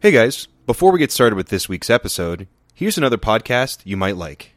Hey guys, before we get started with this week's episode, here's another podcast you might like.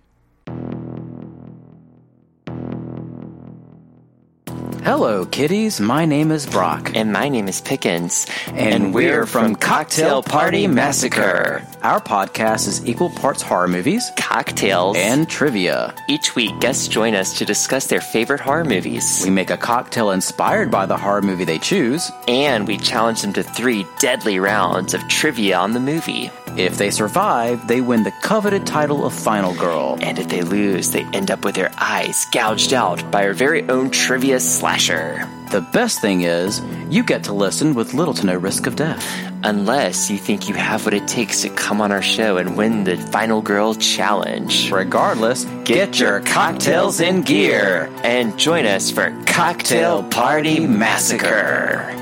Hello, kiddies. My name is Brock. And my name is Pickens. And we're from Cocktail Party Massacre. Our podcast is equal parts horror movies Cocktails. and trivia. each week, guests join us to discuss their favorite horror movies. We make a cocktail inspired by the horror movie they choose. And we challenge them to three deadly rounds of trivia on the movie. If they survive, they win the coveted title of Final Girl. And if they lose, they end up with their eyes gouged out by our very own trivia slasher. The best thing is, you get to listen with little to no risk of death. Unless you think you have what it takes to come on our show and win the Final Girl Challenge. Regardless, get your cocktails in gear. And join us for Cocktail Party Massacre.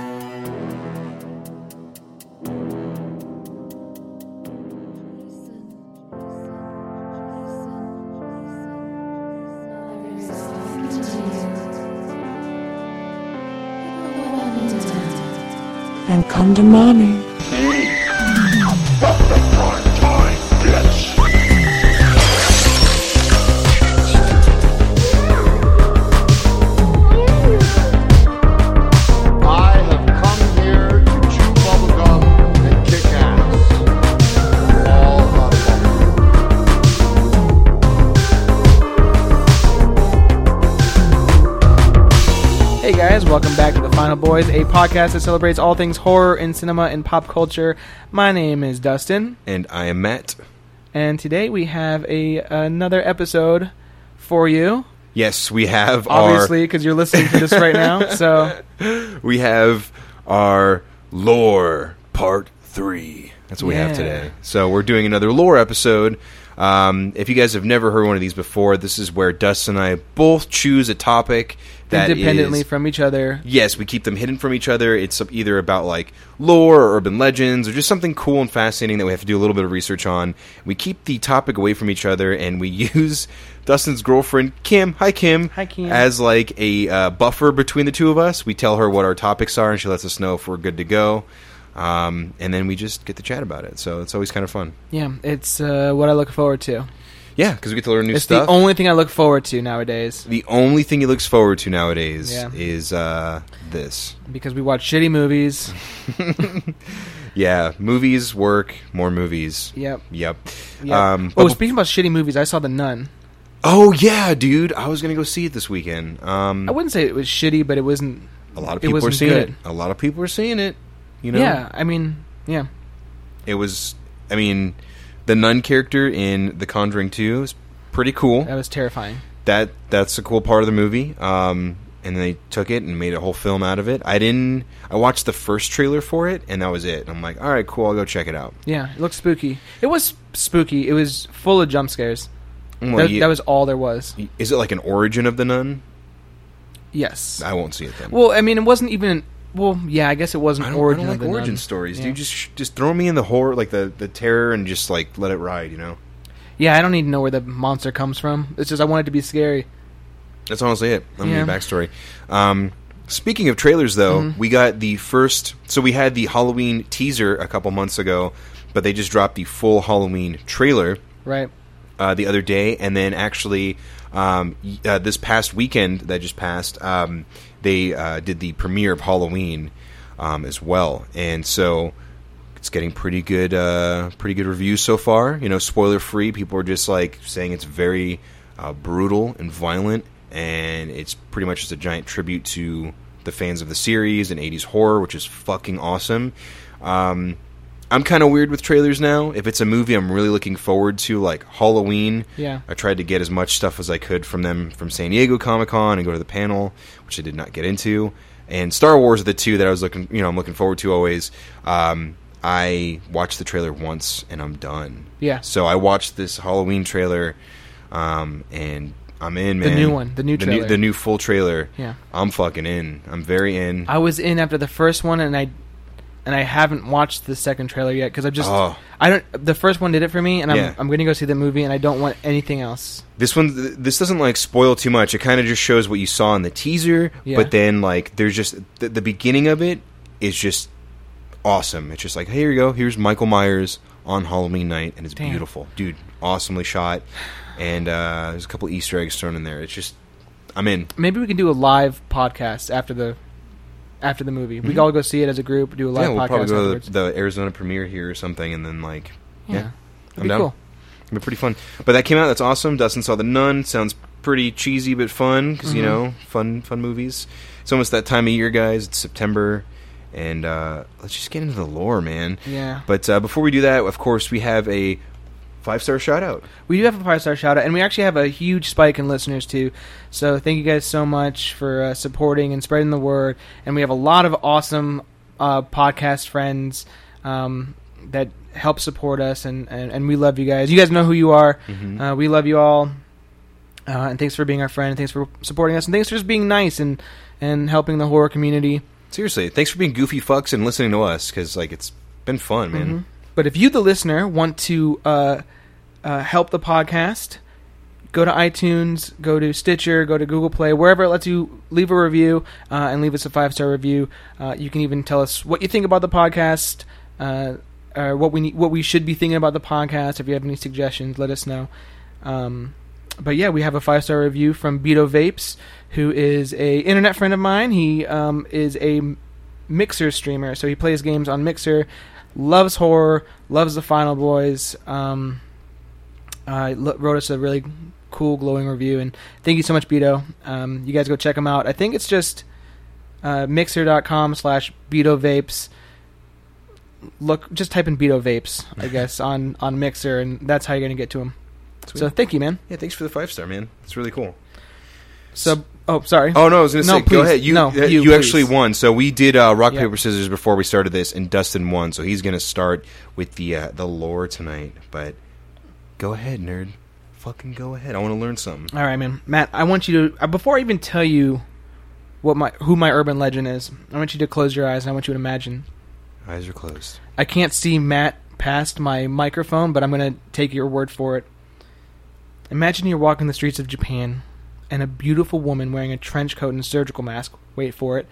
and come to mommy. A podcast that celebrates all things horror in cinema and pop culture. My name is Dustin, And I am Matt. and today we have a another episode for you. Yes, we have Obviously, because you're listening to this right now. So our we have our lore part three. That's what we have today. So we're doing another lore episode. Um, if you guys have never heard one of these before, this is where Dustin and I both choose a topic that independently is- from each other. Yes, we keep them hidden from each other. It's either about like lore or urban legends or just something cool and fascinating that we have to do a little bit of research on. We keep the topic away from each other and we use Dustin's girlfriend, Kim, hi Kim, Hi, Kim. as like a uh, buffer between the two of us. We tell her what our topics are and she lets us know if we're good to go. Um, and then we just get to chat about it. So it's always kind of fun. Yeah, it's uh, what I look forward to. Yeah, because we get to learn new It's stuff. the only thing I look forward to nowadays the only thing he looks forward to nowadays Yeah. is uh, this. because we watch shitty movies. Yeah, movies, work, more movies. Yep. Yep. Yeah. Um, oh, but- speaking about shitty movies, I saw The Nun. oh yeah, dude! I was gonna go see it this weekend. Um, I wouldn't say it was shitty, but it wasn't. a lot of it people are wasn't seeing good. it. A lot of people are seeing it. You know, Yeah, I mean, yeah. it was. I mean, the nun character in The Conjuring Two is pretty cool. That was terrifying. That that's a cool part of the movie. Um, and they took it and made a whole film out of it. I didn't. I watched the first trailer for it, and that was it. I'm like, all right, cool. I'll go check it out. Yeah, it looked spooky. It was spooky. It was full of jump scares. Well, that, you- that was all there was. Is it like an origin of the nun? Yes. I won't see it then. Well, I mean, it wasn't even. Well, yeah, I guess it wasn't I don't, origin I don't like the origin nun. stories, Yeah. dude. Just just throw me in the horror, like the the terror, and just like let it ride. You know, Yeah, I don't need to know where the monster comes from. It's just I want it to be scary. that's honestly it. I'm Yeah. yeah. backstory. Um, speaking of trailers, though, Mm-hmm. we got the first. So we had the Halloween teaser a couple months ago, but they just dropped the full Halloween trailer Right. uh, the other day, and then actually um, uh, this past weekend that just passed, um, they uh, did the premiere of Halloween um, as well, and so it's getting pretty good, uh, pretty good reviews so far. You know, spoiler free. People are just like saying it's very uh, brutal and violent, and it's pretty much just a giant tribute to the fans of the series and 80s horror, which is fucking awesome. Um, I'm kind of weird with trailers now. If it's a movie I'm really looking forward to, like Halloween, Yeah. I tried to get as much stuff as I could from them from San Diego Comic Con and go to the panel, which I did not get into. And Star Wars are the two that I was looking, you know, I'm looking forward to always. Um, I watched the trailer once and I'm done. Yeah. So I watched this Halloween trailer, um, and I'm in, man. The new one, the new the trailer. new, the new full trailer. Yeah. I'm fucking in. I'm very in. I was in after the first one, and I and I haven't watched the second trailer yet because I just Oh. I don't. The first one did it for me, and I'm Yeah. I'm going to go see the movie, and I don't want anything else. This one, th- this doesn't like spoil too much. It kind of just shows what you saw in the teaser, Yeah. but then like there's just the, the beginning of it is just awesome. It's just like, here you go. Here's Michael Myers on Halloween night, and it's Damn. beautiful, dude. Awesomely shot, and uh, there's a couple Easter eggs thrown in there. It's just, I'm in. Maybe we can do a live podcast after the after the movie. We can all go see it as a group. Do a live Mm-hmm. yeah, we'll podcast probably go afterwards. to the, the Arizona premiere here or something, and then like, yeah, yeah, I'm that'd be down. cool. It'll be pretty fun. But that came out. That's awesome. Dustin saw the Nun. Sounds pretty cheesy but fun because you Mhm. know, fun fun movies. It's almost that time of year, guys. It's September, and uh, let's just get into the lore, man. Yeah, But uh, before we do that, of course, we have a five star shout out. we do have a five star shout out, and we actually have a huge spike in listeners too. So thank you guys so much for uh, supporting and spreading the word. And we have a lot of awesome uh, podcast friends um, that help support us, and, and and we love you guys. You guys know who you are. Mhm. Uh, we love you all, uh, and thanks for being our friend. And thanks for supporting us, and thanks for just being nice and and helping the horror community. Seriously, thanks for being goofy fucks and listening to us because like it's been fun, man. Mhm. But if you, the listener, want to uh, uh, help the podcast, go to iTunes, go to Stitcher, go to Google Play, wherever it lets you leave a review uh, and leave us a five star review. Uh, you can even tell us what you think about the podcast, uh, or what we need, what we should be thinking about the podcast. If you have any suggestions, let us know. Um, but yeah, we have a five star review from Beto Vapes, who is a internet friend of mine. He um, is a Mixer streamer, so he plays games on Mixer. Loves horror, loves the Final Boys. Um, uh, wrote us a really cool, glowing review, and thank you so much, Beto. Um, you guys go check him out. I think it's just uh, mixer.com slash Beto Vapes. Look, just type in Beto Vapes, I guess, on on Mixer, and that's how you're gonna get to him. Sweet. So thank you, man. yeah, thanks for the five star, man. It's really cool. So, oh, sorry. Oh no, I was gonna No, say, go ahead. You No, uh, you, you, actually won. So we did uh, rock paper scissors before we started this, and Dustin won. So he's gonna start with the uh, the lore tonight. But go ahead, nerd. Fucking go ahead. I want to learn something. All right, man. Matt, I want you to uh, before I even tell you what my who my urban legend is. I want you to close your eyes and I want you to imagine. Eyes are closed. I can't see Matt past my microphone, but I'm going to take your word for it. Imagine you're walking the streets of Japan and a beautiful woman wearing a trench coat and surgical mask. Wait for it.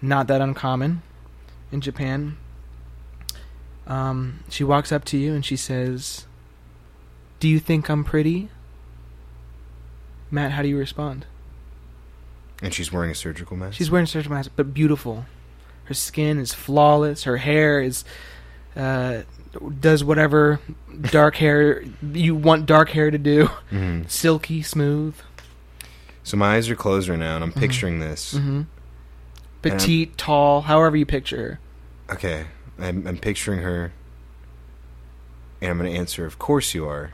Not that uncommon in Japan. Um, she walks up to you and she says, Do you think I'm pretty? Matt, how do you respond? And she's wearing a surgical mask. She's wearing a surgical mask, but beautiful. Her skin is flawless. Her hair is uh, does whatever dark hair you want dark hair to do. Mhm. Silky smooth. So my eyes are closed right now, and I'm picturing this. hmm Petite, tall, however you picture her. Okay, I'm, I'm picturing her, and I'm going to answer. Of course you are.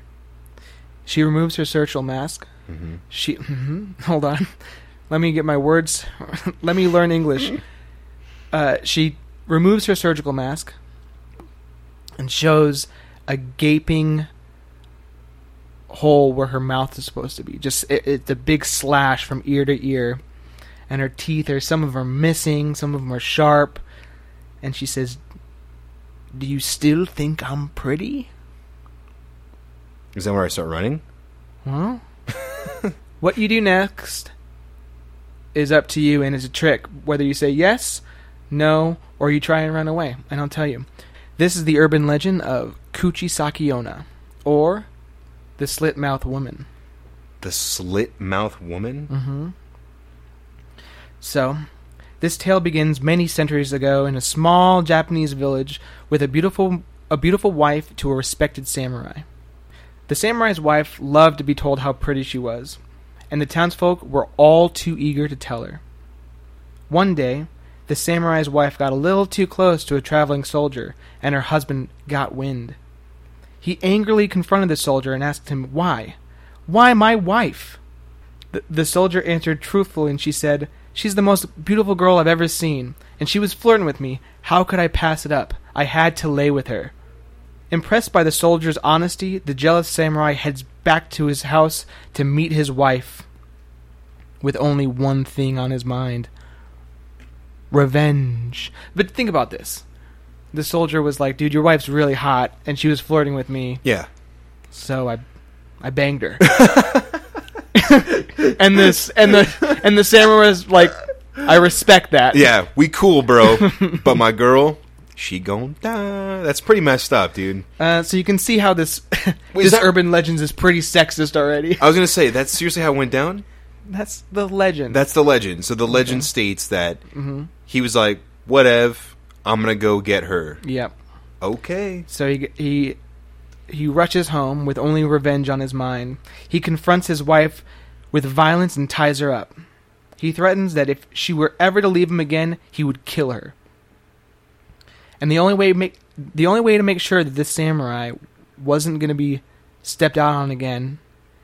She removes her surgical mask. hmm She mhm. hold on. Let me get my words. Let me learn English. Uh, she removes her surgical mask and shows a gaping hole where her mouth is supposed to be. Just it, it's a big slash from ear to ear, and her teeth are some of them are missing, some of them are sharp. And she says, "Do you still think I'm pretty?" Is that where I start running? Well, what you do next is up to you and is a trick. Whether you say yes, no, or you try and run away. And I'll tell you. This is the urban legend of Kuchisake-onna, or the slit mouth woman. The slit mouth woman. Mm-hmm. So, this tale begins many centuries ago in a small Japanese village with a beautiful a beautiful wife to a respected samurai. The samurai's wife loved to be told how pretty she was, and the townsfolk were all too eager to tell her. One day, the samurai's wife got a little too close to a traveling soldier, and her husband got wind. He angrily confronted the soldier and asked him why. Why my wife? The, the soldier answered truthfully, and she said, She's the most beautiful girl I've ever seen, and she was flirting with me. How could I pass it up? I had to lay with her. Impressed by the soldier's honesty, the jealous samurai heads back to his house to meet his wife with only one thing on his mind revenge. But think about this. The soldier was like, dude, your wife's really hot, and she was flirting with me, Yeah. so I I banged her. and this and the and the samurai was like, I respect that. Yeah, we cool, bro. but my girl, she gon' die. That's pretty messed up, dude. Uh, so you can see how this Wait, this that- urban legends is pretty sexist already. I was gonna say that's seriously how it went down. That's the legend. That's the legend. So the legend states that he was like, "Whatever, I'm gonna go get her." yep. Okay. So he he he rushes home with only revenge on his mind. He confronts his wife with violence and ties her up. He threatens that if she were ever to leave him again, he would kill her. And the only way make the only way to make sure that this samurai wasn't going to be stepped out on again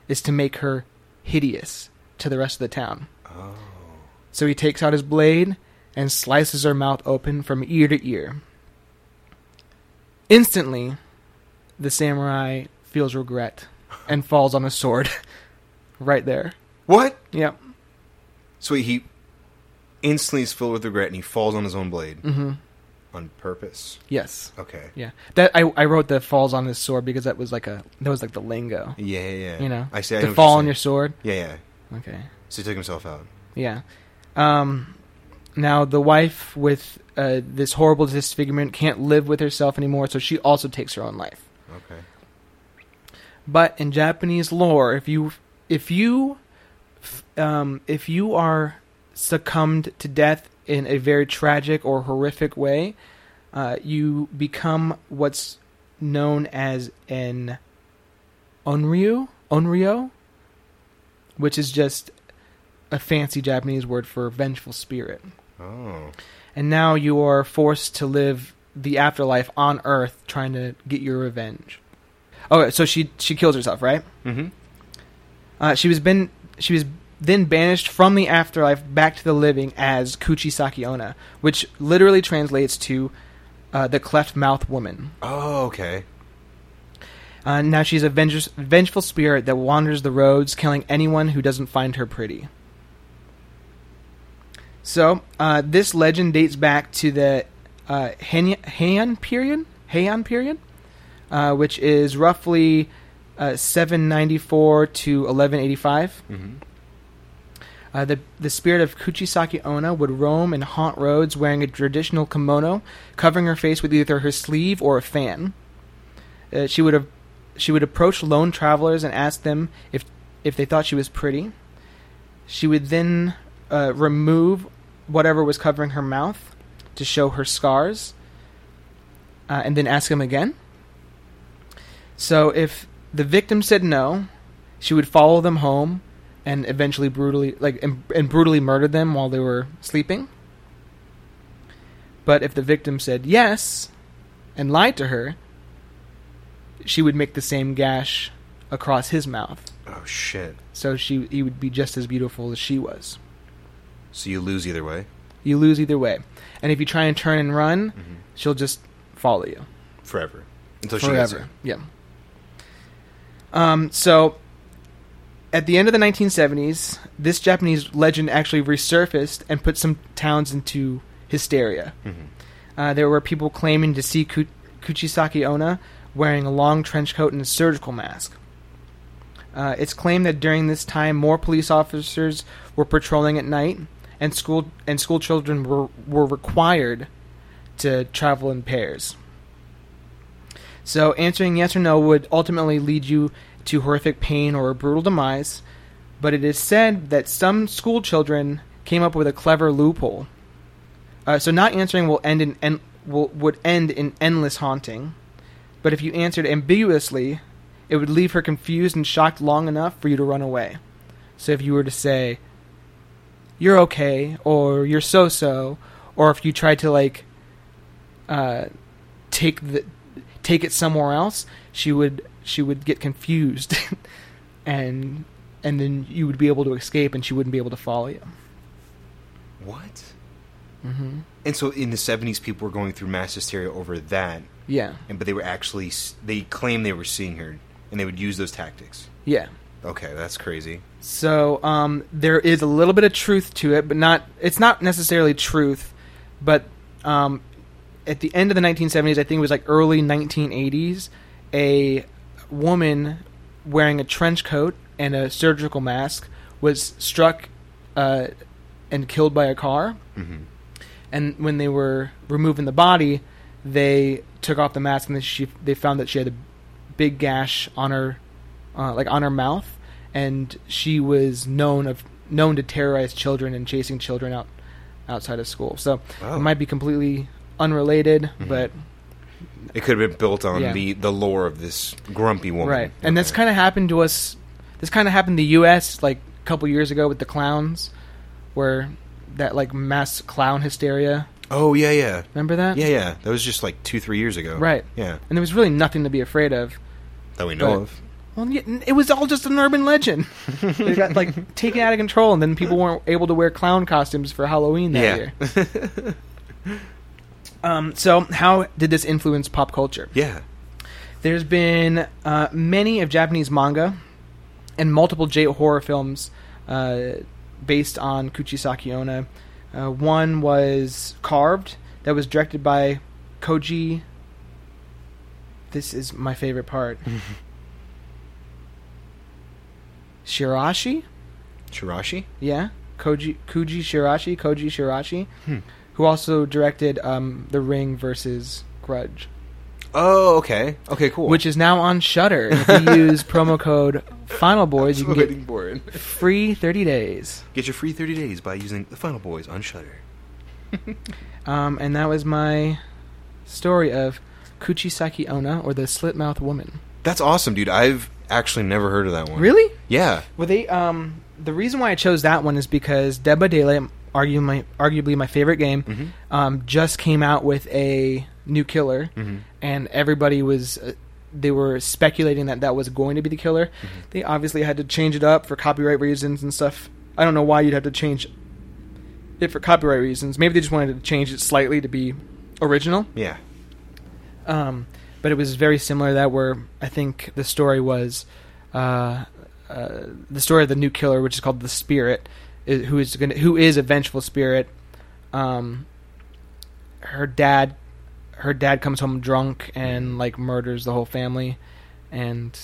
is to make her hideous to the rest of the town. Oh. So he takes out his blade and slices her mouth open from ear to ear. Instantly, the samurai feels regret and falls on a sword. right there. What? Yep. So he instantly is filled with regret and he falls on his own blade Mm-hmm. on purpose. Yes. Okay. Yeah. That I I wrote the falls on his sword because that was like a that was like the lingo. Yeah, yeah, yeah. You know. I see. I to know fall on your sword. Yeah, yeah. Okay. So he took himself out. Yeah. Um, now the wife with uh, this horrible disfigurement can't live with herself anymore, so she also takes her own life. Okay. But in Japanese lore, if you if you um, if you are succumbed to death in a very tragic or horrific way, uh, you become what's known as an onryu, onryo, which is just a fancy Japanese word for vengeful spirit. Oh. And now you are forced to live the afterlife on Earth, trying to get your revenge. Okay, so she she kills herself, right? Mm-hmm. Uh, she was been she was then banished from the afterlife back to the living as Kuchisake-onna, which literally translates to uh, the cleft mouth woman. Oh, okay. Uh, now she's a venge- vengeful spirit that wanders the roads, killing anyone who doesn't find her pretty. So uh, this legend dates back to the uh, Heian period, Heian period, uh, which is roughly uh, 794 to 1185. Mm-hmm. Uh, the the spirit of Kuchisake-onna would roam and haunt roads wearing a traditional kimono, covering her face with either her sleeve or a fan. Uh, she would have she would approach lone travelers and ask them if if they thought she was pretty. She would then uh, remove whatever was covering her mouth to show her scars, uh, and then ask them again. So if the victim said no, she would follow them home and eventually brutally like and, and brutally murder them while they were sleeping. But if the victim said yes and lied to her, she would make the same gash across his mouth. Oh shit. So she he would be just as beautiful as she was. So you lose either way You lose either way. And if you try and turn and run, Mhm. she'll just follow you. forever until she gets forever. Yeah. Um, so, at the end of the 1970s, this Japanese legend actually resurfaced and put some towns into hysteria. Mhm. Uh, there were people claiming to see Ku- Kuchisake-onna wearing a long trench coat and a surgical mask. Uh, it's claimed that during this time, more police officers were patrolling at night, and school and school children were were required to travel in pairs. So answering yes or no would ultimately lead you to horrific pain or a brutal demise, but it is said that some school children came up with a clever loophole. Uh, so not answering will end in en- will, would end in endless haunting, but if you answered ambiguously, it would leave her confused and shocked long enough for you to run away. So if you were to say, "You're okay," or "You're so-so," or if you tried to like uh, take the take it somewhere else, she would she would get confused, and and then you would be able to escape, and she wouldn't be able to follow you. What? hmm And so in the seventies, people were going through mass hysteria over that, Yeah, and but they were actually they claimed they were seeing her, and they would use those tactics. yeah. Okay, that's crazy. So um, there is a little bit of truth to it, but not. It's not necessarily truth, but um, at the end of the 1970s, I think it was like early 1980s, a woman wearing a trench coat and a surgical mask was struck uh, and killed by a car. hmm And when they were removing the body, they took off the mask and she they found that she had a big gash on her, uh, like on her mouth, and she was known of known to terrorize children and chasing children out outside of school. So Wow. it might be completely unrelated, but It could have been built on Yeah. the the lore of this grumpy woman. right. And this kind of happened to us. This kind of happened in the U.S. like a couple years ago with the clowns, where that like mass clown hysteria. Oh yeah, yeah, Remember that? yeah, yeah. That was just like two, three years ago. Right. Yeah, And there was really nothing to be afraid of. that we know But- of. Well, it was all just an urban legend. it got like taken out of control, and then people weren't able to wear clown costumes for Halloween that Yeah. year. Um, so, how did this influence pop culture? Yeah. There's been uh, many of Japanese manga and multiple J horror films uh, based on Kuchisake-onna. Uh, one was Carved, that was directed by Koji. This is my favorite part. Shirashi? Shirashi. Yeah, Koji Kuji Shirashi, Koji Shirashi, Hmm. who also directed um, The Ring versus Grudge, Oh, okay. Okay, cool. which is now on Shudder. If you use promo code Final Boys, you can get for free thirty days. Get your free 30 days by using the Final Boys on Shudder. Um, and that was my story of Kuchisake-onna, or the Slit Mouth Woman. That's awesome, dude. I've actually never heard of that one. Really? Yeah. Well, they um the reason why I chose that one is because Dead by Daylight, argue my arguably my favorite game, Mhm. um, just came out with a new killer, Mhm. and everybody was uh, they were speculating that that was going to be the killer. Mm-hmm. They obviously had to change it up for copyright reasons and stuff. I don't know why you'd have to change it for copyright reasons. Maybe they just wanted to change it slightly to be original. Yeah. Um, but it was very similar to that where I think the story was uh, uh, the story of the new killer, which is called the Spirit, i who is going who is a vengeful spirit. Um, her dad, her dad comes home drunk and like murders the whole family, and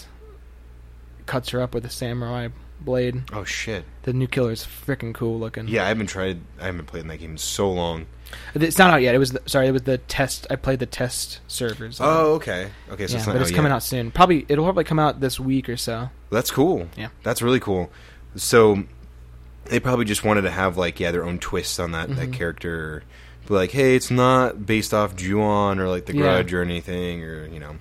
cuts her up with a samurai blade. Oh shit. The new killer is freaking cool looking. Yeah, I haven't tried. I haven't played in that game in so long. It's not out yet. It was the, sorry, it was the test. I played the test servers. Oh, okay. Okay, so yeah, it's not but it's out coming yet. out soon. Probably it'll probably come out this week or so. That's cool. Yeah. That's really cool. So they probably just wanted to have like yeah their own twist on that Mm-hmm. that character. Be like, hey, it's not based off Ju-on or like The Yeah. Grudge or anything, or you know.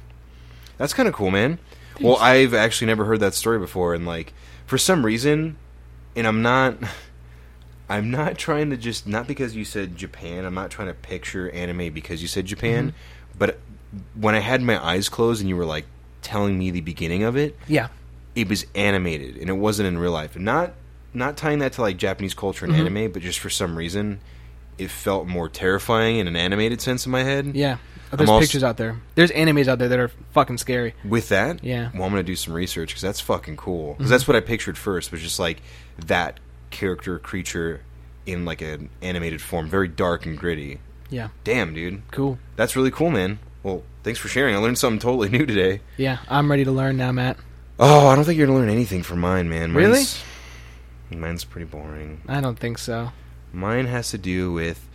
That's kind of cool, man. Well, I've actually never heard that story before, and like for some reason, and I'm not. I'm not trying to just not because you said Japan. I'm not trying to picture anime because you said Japan, Mm-hmm. but when I had my eyes closed and you were like telling me the beginning of it, Yeah, it was animated and it wasn't in real life. And not not tying that to like Japanese culture and Mm-hmm. anime, but just for some reason it felt more terrifying in an animated sense in my head. yeah. There's also- pictures out there. There's animes out there that are fucking scary. With that, Yeah. Well, I'm gonna do some research because that's fucking cool. Mm-hmm. Because that's what I pictured first was just like that character creature in like an animated form, very dark and gritty. Yeah, Damn, dude, cool. that's really cool, man. Well, thanks for sharing. I learned something totally new today. Yeah, I'm ready to learn now, Matt. Oh, I don't think you're gonna learn anything from mine, man. Mine's, Really? Mine's pretty boring. I don't think so. Mine has to do with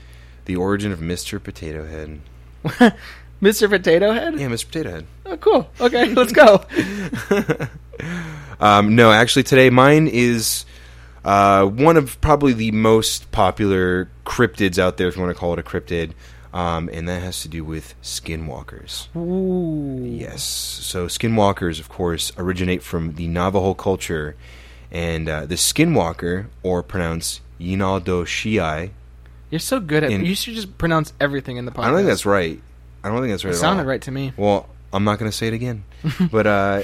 the origin of Mr. Potato Head. Mr. Potato Head. Yeah, Mr. Potato Head. Oh, cool. Okay, let's go. Um, no, actually, today mine is uh, one of probably the most popular cryptids out there, if you want to call it a cryptid, um, and that has to do with skinwalkers. Ooh. Yes. So skinwalkers, of course, originate from the Navajo culture, and uh, the skinwalker, or pronounced Yinaldo Shiai. You're so good at. In- you should just pronounce everything in the podcast. I don't think that's right. I don't think that's right. It sounded all. right to me. Well, I'm not going to say it again, but uh,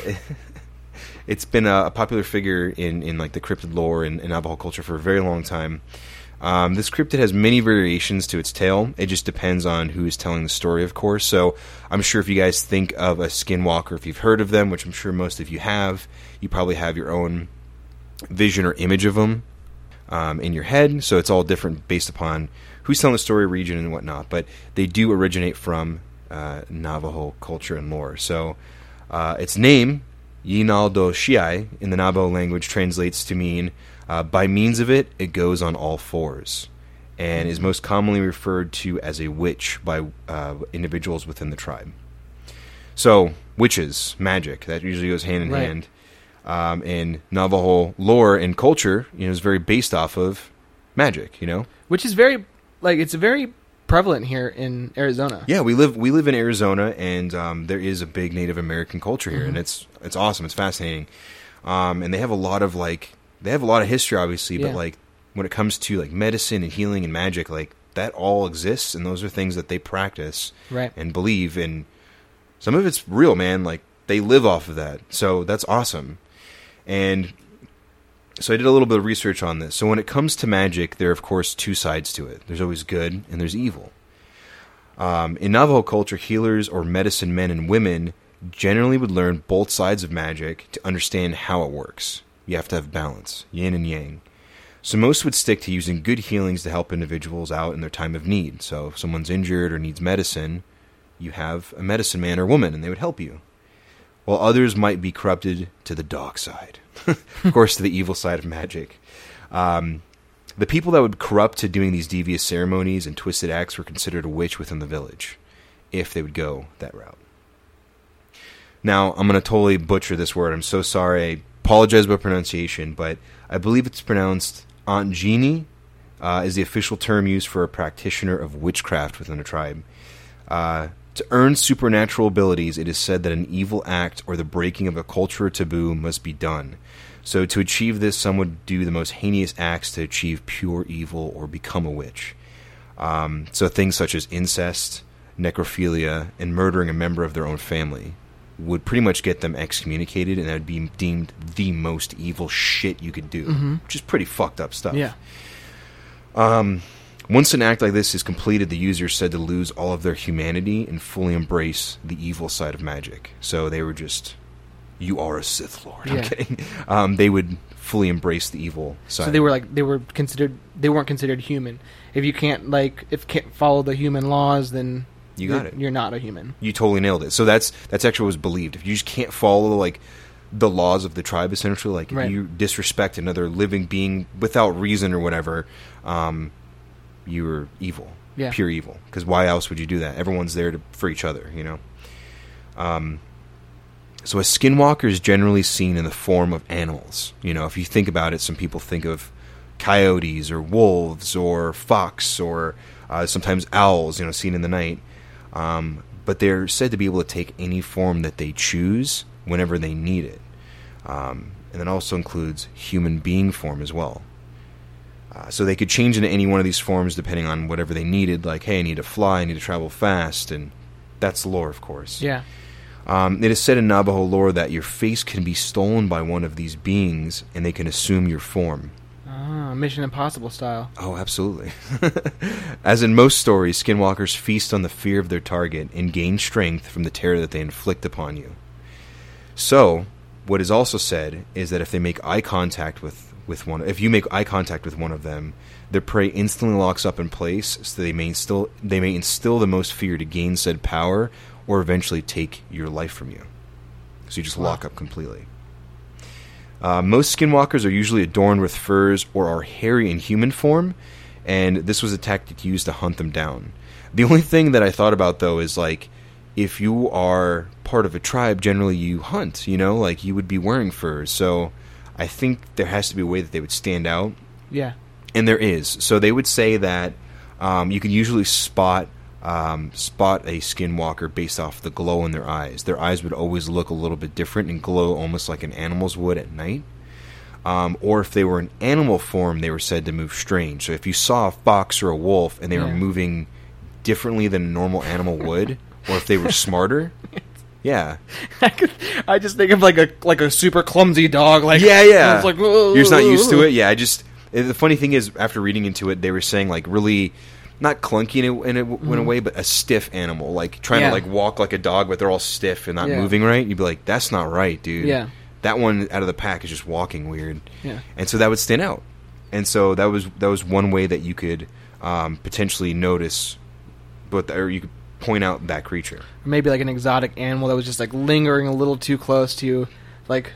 it's been a, a popular figure in, in like the cryptid lore and, and Navajo culture for a very long time. Um, this cryptid has many variations to its tale. It just depends on who is telling the story, of course. So I'm sure if you guys think of a skinwalker, if you've heard of them, which I'm sure most of you have, you probably have your own vision or image of them um, in your head. So it's all different based upon who's telling the story, region, and whatnot. But they do originate from uh, Navajo culture and lore. So uh, its name, Yinaldo Shiai, in the Navajo language translates to mean uh, by means of it, it goes on all fours. and is most commonly referred to as a witch by uh, individuals within the tribe. So, witches, magic, that usually goes hand in Right. hand. Um, and Navajo lore and culture, you know, is very based off of magic. You know, which is very like it's very prevalent here in Arizona. yeah, we live we live in Arizona, and um, there is a big Native American culture here, and it's it's awesome. It's fascinating, um, and they have a lot of like they have a lot of history, obviously, but Yeah. like when it comes to like medicine and healing and magic, like that all exists, and those are things that they practice Right. and believe, and some of it's real, man. Like they live off of that, so that's awesome. And so I did a little bit of research on this. So when it comes to magic, there are of course two sides to it. There's always good and there's evil. Um, in Navajo culture, healers or medicine men and women generally would learn both sides of magic to understand how it works. You have to have balance, yin and yang. So most would stick to using good healings to help individuals out in their time of need. So if someone's injured or needs medicine, you have a medicine man or woman and they would help you. While others might be corrupted to the dark side. of course, to the evil side of magic. Um, the people that would corrupt to doing these devious ceremonies and twisted acts were considered a witch within the village, if they would go that route. Now, I'm going to totally butcher this word. I'm so sorry. I apologize about pronunciation, but I believe it's pronounced Aunt Genie, uh, is the official term used for a practitioner of witchcraft within a tribe. Uh, to earn supernatural abilities, it is said that an evil act or the breaking of a cultural taboo must be done. So, to achieve this, some would do the most heinous acts to achieve pure evil or become a witch. Um, so, things such as incest, necrophilia, and murdering a member of their own family would pretty much get them excommunicated, and that would be deemed the most evil shit you could do, which is pretty fucked up stuff. Yeah. Once an act like this is completed, the user is said to lose all of their humanity and fully embrace the evil side of magic. So they were just, you are a Sith Lord. I'm Yeah. kidding. Um, they would fully embrace the evil side. So they were like they were considered they weren't considered human. If you can't like if can't follow the human laws, then You got you're, it. You're not a human. you totally nailed it. So that's that's actually what was believed. If you just can't follow like the laws of the tribe, essentially, like if Right. you disrespect another living being without reason or whatever, um, you're evil, Yeah. pure evil. Because why else would you do that? Everyone's there to, for each other, you know. Um, so a skinwalker is generally seen in the form of animals. You know, if you think about it, some people think of coyotes or wolves or fox or uh, sometimes owls. You know, seen in the night. Um, but they're said to be able to take any form that they choose whenever they need it. Um, and that also includes human being form as well. Uh, so they could change into any one of these forms depending on whatever they needed. Like, hey, I need to fly, I need to travel fast, and that's lore, of course. Yeah. Um, it is said in Navajo lore that your face can be stolen by one of these beings, and they can assume your form. Ah, Mission Impossible style. Oh, absolutely. As in most stories, skinwalkers feast on the fear of their target and gain strength from the terror that they inflict upon you. So, what is also said is that if they make eye contact with, with one, if you make eye contact with one of them, their prey instantly locks up in place, so they may instill they may instill the most fear to gain said power, or eventually take your life from you. So you just lock up completely. Uh, most skinwalkers are usually adorned with furs or are hairy in human form, and this was a tactic used to hunt them down. The only thing that I thought about though is like, if you are part of a tribe, generally you hunt. You know, like you would be wearing furs. So I think there has to be a way that they would stand out Yeah. and there is. So they would say that um, you can usually spot um, spot a skinwalker based off the glow in their eyes. Their eyes would always look a little bit different and glow almost like an animal's would at night. Um, or if they were in animal form, they were said to move strange. So if you saw a fox or a wolf and they were moving differently than a normal animal would, or if they were smarter, yeah, I, could, I just think of like a like a super clumsy dog. Like yeah, yeah. Like You're just not used to it. Yeah, I just eh, the funny thing is after reading into it, they were saying like really not clunky in a, in a, in a way, but a stiff animal, like trying Mm-hmm. Yeah. to like walk like a dog, but they're all stiff and not Yeah. moving right. You'd be like, that's not right, dude. Yeah. that one out of the pack is just walking weird. Yeah. and so that would stand out. And so that was that was one way that you could um, potentially notice, but or you could point out that creature. maybe like an exotic animal that was just like lingering a little too close to you, like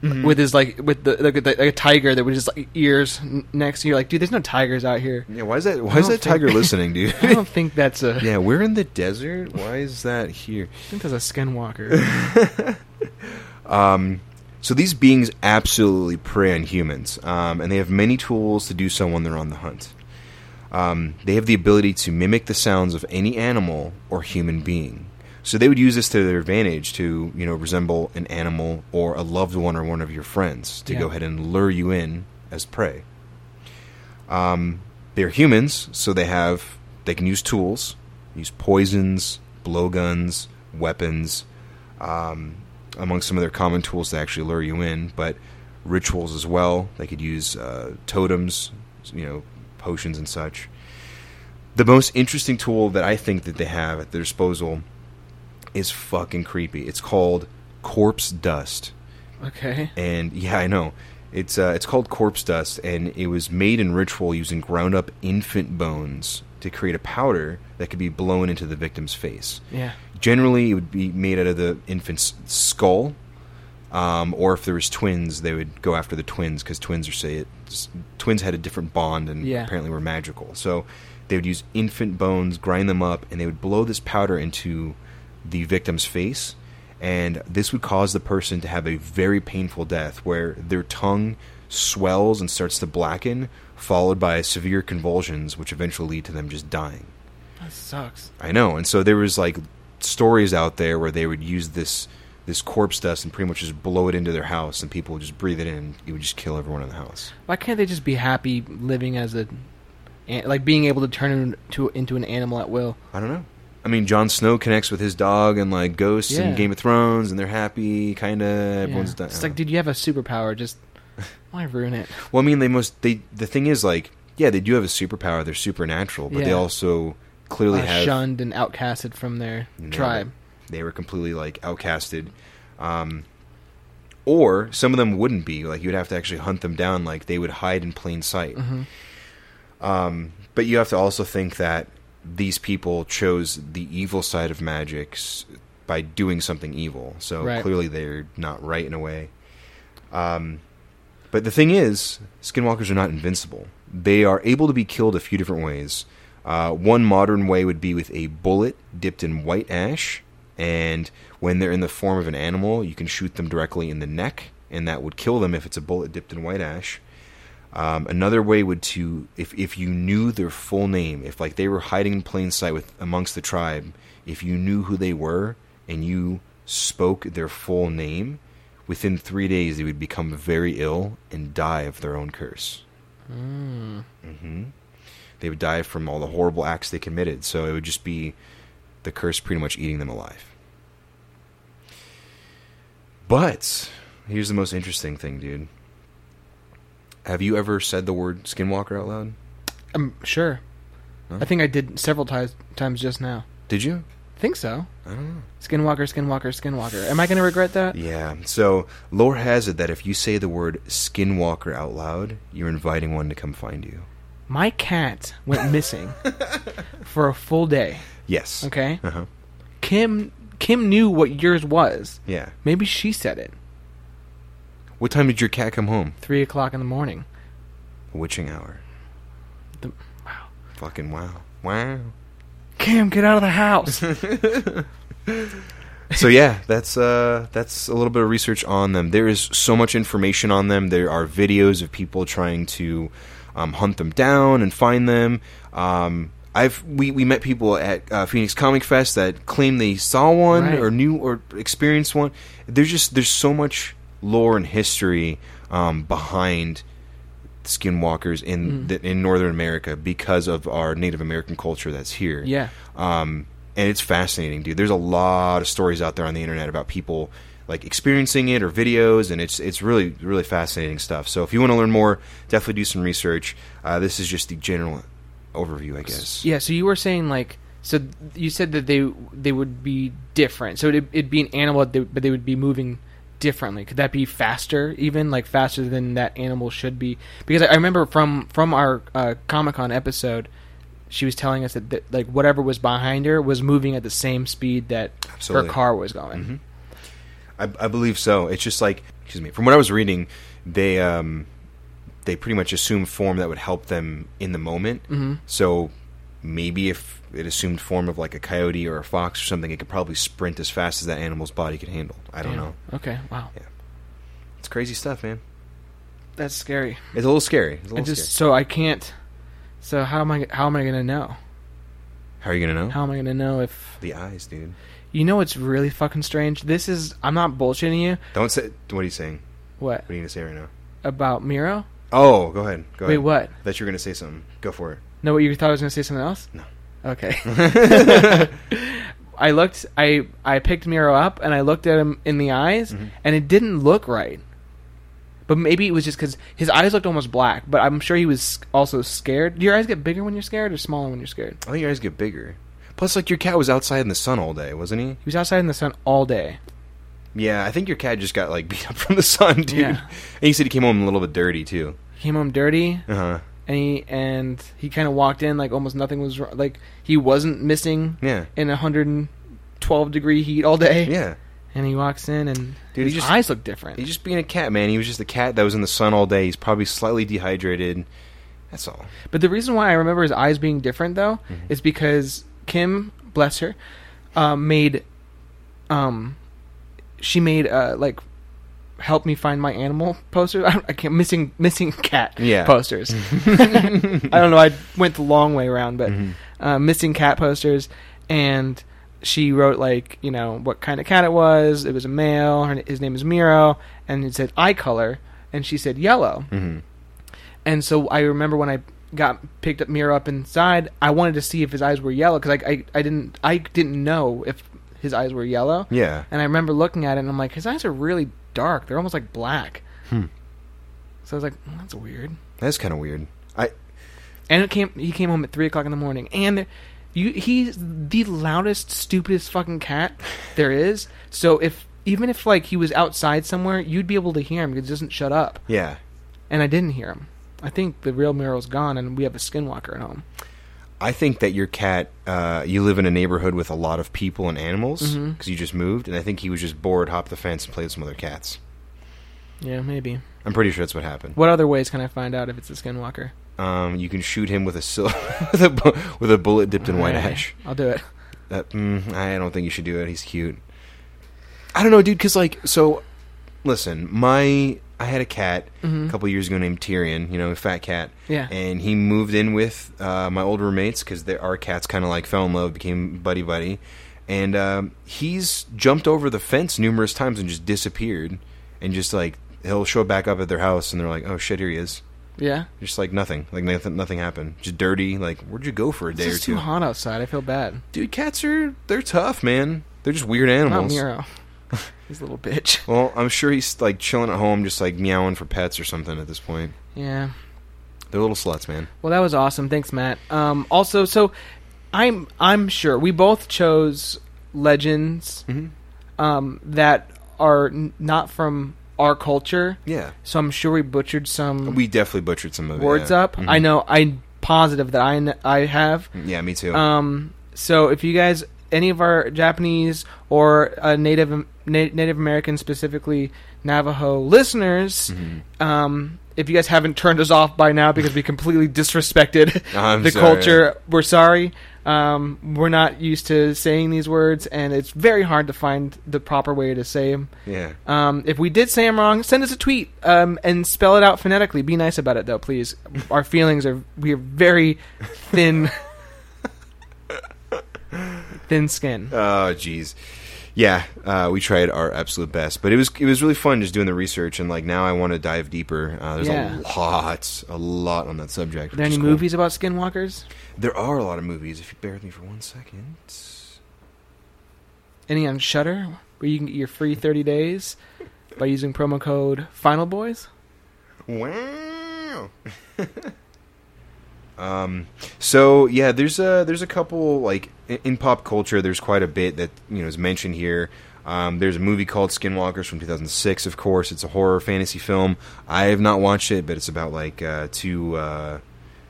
with his like with the like, the, like a tiger that was just like ears next to you. Like, dude, there's no tigers out here. Yeah, why is that? Why I is don't that tiger listening, dude? I don't think that's a. yeah, we're in the desert. Why is that here? I think that's a skinwalker. Um, so these beings absolutely prey on humans, um, and they have many tools to do so when they're on the hunt. Um, they have the ability to mimic the sounds of any animal or human being. So they would use this to their advantage to, you know, resemble an animal or a loved one or one of your friends to Yeah. go ahead and lure you in as prey. Um, they're humans, so they have they can use tools, use poisons, blowguns, weapons, um, among some of their common tools to actually lure you in, but rituals as well. They could use uh, totems, you know, potions and such. The most interesting tool that I think that they have at their disposal is fucking creepy. It's called corpse dust. okay. And yeah, I know. It's uh, it's called corpse dust, and it was made in ritual using ground up infant bones to create a powder that could be blown into the victim's face. Yeah. Generally, it would be made out of the infant's skull, um, or if there was twins, they would go after the twins because twins are say it, twins had a different bond and Yeah. apparently were magical. So they would use infant bones, grind them up, and they would blow this powder into the victim's face, and this would cause the person to have a very painful death where their tongue swells and starts to blacken, followed by severe convulsions, which eventually lead to them just dying. That sucks. I know, and so there was like stories out there where they would use this this corpse dust and pretty much just blow it into their house, and people would just breathe it in, it would just kill everyone in the house. Why can't they just be happy living as a, like being able to turn into into an animal at will? I don't know. I mean, Jon Snow connects with his dog and like ghosts Yeah. in Game of Thrones, and they're happy, kind of. Everyone's Yeah. done. It's like, dude, you have a superpower. Just why ruin it? Well, I mean, they most they. The thing is, like, yeah, they do have a superpower. They're supernatural, but they also clearly Uh, have shunned and outcasted from their No. tribe. They were completely like outcasted. Um, or some of them wouldn't be. Like you'd have to actually hunt them down. Like they would hide in plain sight. Mm-hmm. Um, but you have to also think that these people chose the evil side of magic by doing something evil. So Right. clearly they're not right in a way. Um, but the thing is, skinwalkers are not invincible. They are able to be killed a few different ways. Uh, one modern way would be with a bullet dipped in white ash, and when they're in the form of an animal, you can shoot them directly in the neck, and that would kill them if it's a bullet dipped in white ash. Um, another way would to if if you knew their full name, if like they were hiding in plain sight with amongst the tribe, if you knew who they were and you spoke their full name, within three days they would become very ill and die of their own curse. Mm. hmm They would die from all the horrible acts they committed. So it would just be the curse pretty much eating them alive. But here's the most interesting thing, dude. Have you ever said the word skinwalker out loud? I'm sure. Huh? I think I did several times times just now. Did you? I think so. I don't know. Skinwalker, Skinwalker, Skinwalker. Am I going to regret that? Yeah. So lore has it that if you say the word skinwalker out loud, you're inviting one to come find you. My cat went missing for a full day. Yes. Okay. Uh huh. Kim Kim knew what yours was. Yeah. Maybe she said it. What time did your cat come home? Three o'clock in the morning. Witching hour. The- wow. Fucking wow. Wow. Kim, get out of the house. so yeah, that's uh, that's a little bit of research on them. There is so much information on them. There are videos of people trying to um, hunt them down and find them. Um, I've we, we met people at uh, Phoenix Comic Fest that claim they saw one Right. or knew or experienced one. There's just there's so much lore and history um, behind skinwalkers in Mm. the, in Northern America because of our Native American culture that's here. yeah. Um, and it's fascinating, dude. There's a lot of stories out there on the internet about people like experiencing it or videos, and it's it's really really fascinating stuff. So if you want to learn more, definitely do some research. Uh, this is just the general overview, I guess. Yeah, so you were saying like so you said that they they would be different. So it'd, it'd be an animal but they, would be moving differently. Could that be faster even like faster than that animal should be? Because I, remember from from our uh, Comic-Con episode she was telling us that, that like whatever was behind her was moving at the same speed that Absolutely. her car was going. I, I believe so. It's just like, excuse me. From what I was reading, they um, they pretty much assume form that would help them in the moment. Mm-hmm. So maybe if it assumed form of like a coyote or a fox or something, it could probably sprint as fast as that animal's body could handle. I don't Damn. know. Okay, wow, Yeah. It's crazy stuff, man. that's scary. It's a little scary. It's a I little just scary. so I can't. So how am I? How am I gonna know? How are you gonna know? How am I gonna know if the eyes, dude. you know? It's really fucking strange. This is. I'm not bullshitting you. Don't say. What are you saying? What What are you gonna say right now? about Miro? Oh, go ahead. Go Wait, ahead. what? That you're gonna say something. Go for it. No, what you thought I was gonna say something else? No. Okay. I looked. I I picked Miro up and I looked at him in the eyes, Mm-hmm. and it didn't look right. But maybe it was just because his eyes looked almost black. But I'm sure he was also scared. Do your eyes get bigger when you're scared, or smaller when you're scared? I think your eyes get bigger. Plus, like your cat was outside in the sun all day, wasn't he? He was outside in the sun all day. Yeah, I think your cat just got like beat up from the sun, dude. Yeah. And he said he came home a little bit dirty too. He came home dirty, Uh huh. and he and he kind of walked in like almost nothing was wrong. Like he wasn't missing Yeah. in 112 degree heat all day. Yeah. And he walks in, and Dude, his he just- eyes look different. He's just being a cat, man. He was just a cat that was in the sun all day. He's probably slightly dehydrated. That's all. But the reason why I remember his eyes being different, though, Mm-hmm. is because Kim, bless her, um, made, um, she made uh like, help me find my animal posters. I, I can't missing missing cat Yeah. posters. I don't know. I went the long way around, but Mm-hmm. uh, missing cat posters, and she wrote like you know what kind of cat it was. It was a male. Her, his name is Miro, and it said eye color, and she said yellow. Mm-hmm. And so I remember when I got picked up Miro up inside, I wanted to see if his eyes were yellow because I, I I didn't I didn't know if his eyes were yellow. Yeah. And I remember looking at it and I'm like, his eyes are really dark. They're almost like black. Hmm. So I was like, "Mm, that's weird. That's kind of weird. I And it came he came home at three o'clock in the morning and. You, he's the loudest, stupidest fucking cat there is. So if even if like he was outside somewhere, you'd be able to hear him because he doesn't shut up. yeah. And I didn't hear him. I think the real Miro's gone, and we have a skinwalker at home. I think that your cat, uh, you live in a neighborhood with a lot of people and animals because Mm-hmm. you just moved, and I think he was just bored, hopped the fence, and played with some other cats. Yeah, maybe. I'm pretty sure that's what happened. What other ways can I find out if it's a skinwalker? Um, you can shoot him with a sil- with a bu- with a bullet dipped in white Alright, ash. I'll do it. That mm, I don't think you should do it. He's cute. I don't know, dude. Because like, so listen, my I had a cat a couple years ago named Tyrion. You know, a fat cat. Mm-hmm. Yeah. And he moved in with uh, my old roommates because our cats kind of like fell in love, became buddy buddy, and um, he's jumped over the fence numerous times and just disappeared, and just like he'll show back up at their house and they're like, oh shit, here he is. Yeah. Just like nothing, like nothing, nothing happened. Just dirty. Like, where'd you go for a It's day or two? too hot outside. I feel bad. Dude, cats are they're tough, man. They're just weird Not animals. Miro. He's a little bitch. Well, I'm sure he's like chilling at home, just like meowing for pets or something at this point. Yeah. They're little sluts, man. Well, that was awesome. Thanks, Matt. Um, also, so I'm I'm sure we both chose legends Mm-hmm. um, that are n- not from our culture. Yeah, So I'm sure we butchered some we definitely butchered some of it. words yeah. up. Mhm. I know. I'm positive that I kn- I have. Yeah, me too. Um, so if you guys, any of our Japanese or uh, Native Na- Native American, specifically Navajo listeners, Mm-hmm. um, if you guys haven't turned us off by now because we completely disrespected the sorry. culture, we're sorry. Um, we're not used to saying these words, and it's very hard to find the proper way to say them. yeah, Um, if we did say them wrong, send us a tweet um, and spell it out phonetically. Be nice about it, though, please. Our feelings are we are very thin, thin skin. Oh, jeez. Yeah, uh, we tried our absolute best, but it was it was really fun just doing the research, and like now I want to dive deeper. Uh, there's Yeah. a lot, a lot on that subject. Are there which any is cool. movies about skinwalkers? There are a lot of movies. If you bear with me for one second. Any on Shudder where you can get your free thirty days by using promo code Final Boys? Wow. um. So yeah, there's a there's a couple like in, in pop culture. There's quite a bit that you know is mentioned here. Um, there's a movie called Skinwalkers from 2006. Of course, it's a horror fantasy film. I have not watched it, but it's about like uh, two, uh,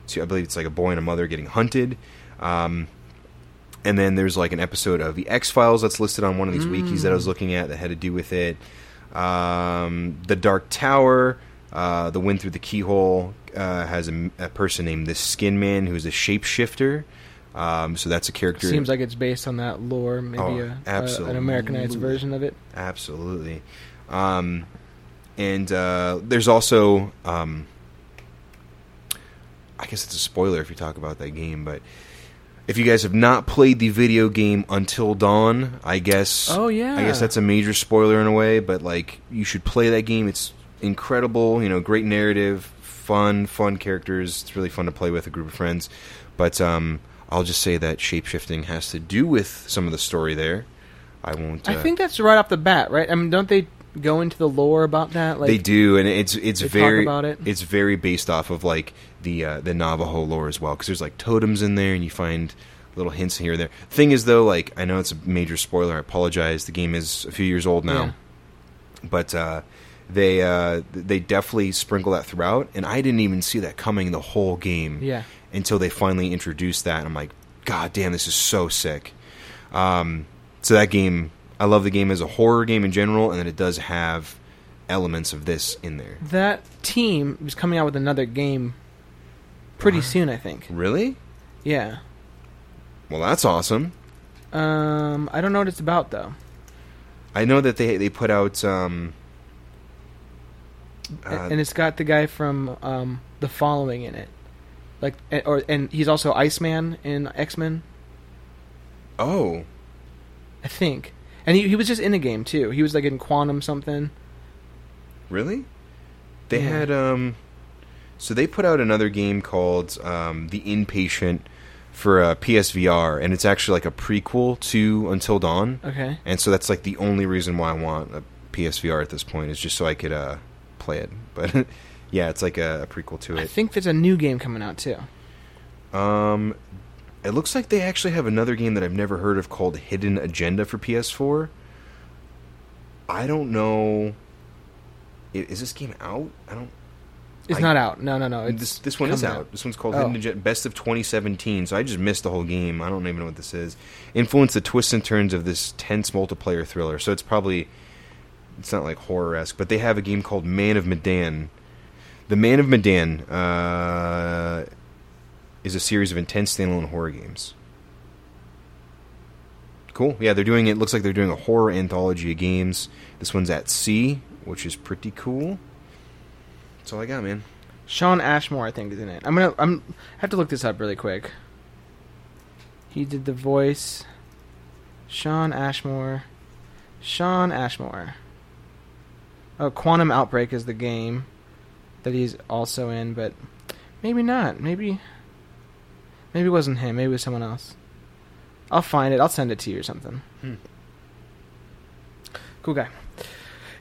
two. I believe it's like a boy and a mother getting hunted. Um, and then there's like an episode of the X Files that's listed on one of these wikis that I was looking at that had to do with it. Um, the Dark Tower, uh, the Wind Through the Keyhole uh, has a, a person named the Skin Man who's a shapeshifter. Um, so that's a character. Seems like it's based on that lore, maybe Oh, a, a, an Americanized version of it. Absolutely. Um, and uh, there's also, um, I guess it's a spoiler if you talk about that game, but if you guys have not played the video game Until Dawn, I guess. Oh, yeah. I guess that's a major spoiler in a way, but like you should play that game. It's incredible. You know, great narrative, fun, fun characters. It's really fun to play with a group of friends. But um, I'll just say that shapeshifting has to do with some of the story there. I won't. I uh, think that's right off the bat, right? I mean, don't they go into the lore about that? Like, they do, and it's it's very about it. it's very based off of like the uh, the Navajo lore as well, because there's like totems in there, and you find little hints here and there. Thing is, though, like I know it's a major spoiler. I apologize. The game is a few years old now, Yeah. but uh, they uh, they definitely sprinkle that throughout, and I didn't even see that coming the whole game Yeah. until they finally introduced that. And I'm like, God damn, this is so sick. Um, so that game, I love the game as a horror game in general, and then it does have elements of this in there. That team is coming out with another game pretty soon, I think. Really? Yeah. Well, that's awesome. Um, I don't know what it's about though. I know that they they put out. Um, uh, and it's got the guy from um, the following in it, like, and, or and he's also Iceman in X Men, oh, I think. And he he was just in a game too. He was like in Quantum something. really? They Yeah. had um, so they put out another game called um, The Inpatient for uh, PSVR, and it's actually like a prequel to Until Dawn. Okay. And so that's like the only reason why I want a PSVR at this point is just so I could uh, play it. But yeah, it's like a, a prequel to it. I think there's a new game coming out too. Um, it looks like they actually have another game that I've never heard of called Hidden Agenda for PS4. I don't know. Is this game out? I don't. It's I- not out. No, no, no. This this one is coming out. This one's called Oh. Hidden Agenda Best of 2017. So I just missed the whole game. I don't even know what this is. Influence the twists and turns of this tense multiplayer thriller. So it's probably it's not like horror esque, but they have a game called Man of Medan. The Man of Medan uh, is a series of intense standalone horror games. Cool. Yeah, they're doing it. Looks like they're doing a horror anthology of games. This one's at sea, which is pretty cool. That's all I got, man. Shawn Ashmore, I think, is in it. I'm gonna. I'm I have to look this up really quick. He did the voice. Shawn Ashmore. Shawn Ashmore. Oh, Quantum Outbreak is the game that he's also in, but maybe not. Maybe. Maybe it wasn't him. Maybe it was someone else. I'll find it. I'll send it to you or something. Hmm. Cool guy.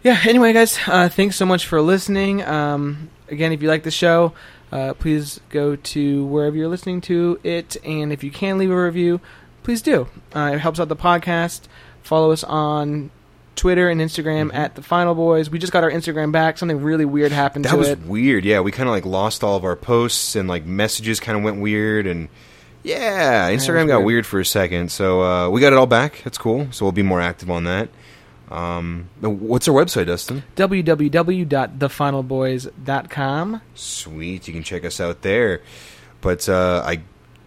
Yeah. Anyway, guys, uh, thanks so much for listening. Um, again, if you like the show, uh, please go to wherever you're listening to it, and if you can leave a review, please do. Uh, it helps out the podcast. Follow us on Twitter and Instagram at the Final Boys. We just got our Instagram back. Something really weird happened That was it. weird. Yeah, we kind of like lost all of our posts and like messages kind of went weird and yeah, Instagram got weird. weird for a second. So uh, we got it all back. That's cool. So we'll be more active on that. Um, what's our website, Dustin? www.thefinalboys.com. Sweet, you can check us out there. But uh, I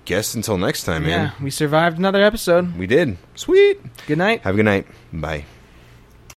guess until next time, man. Yeah, we survived another episode. We did. Sweet. Good night. Have a good night. Bye.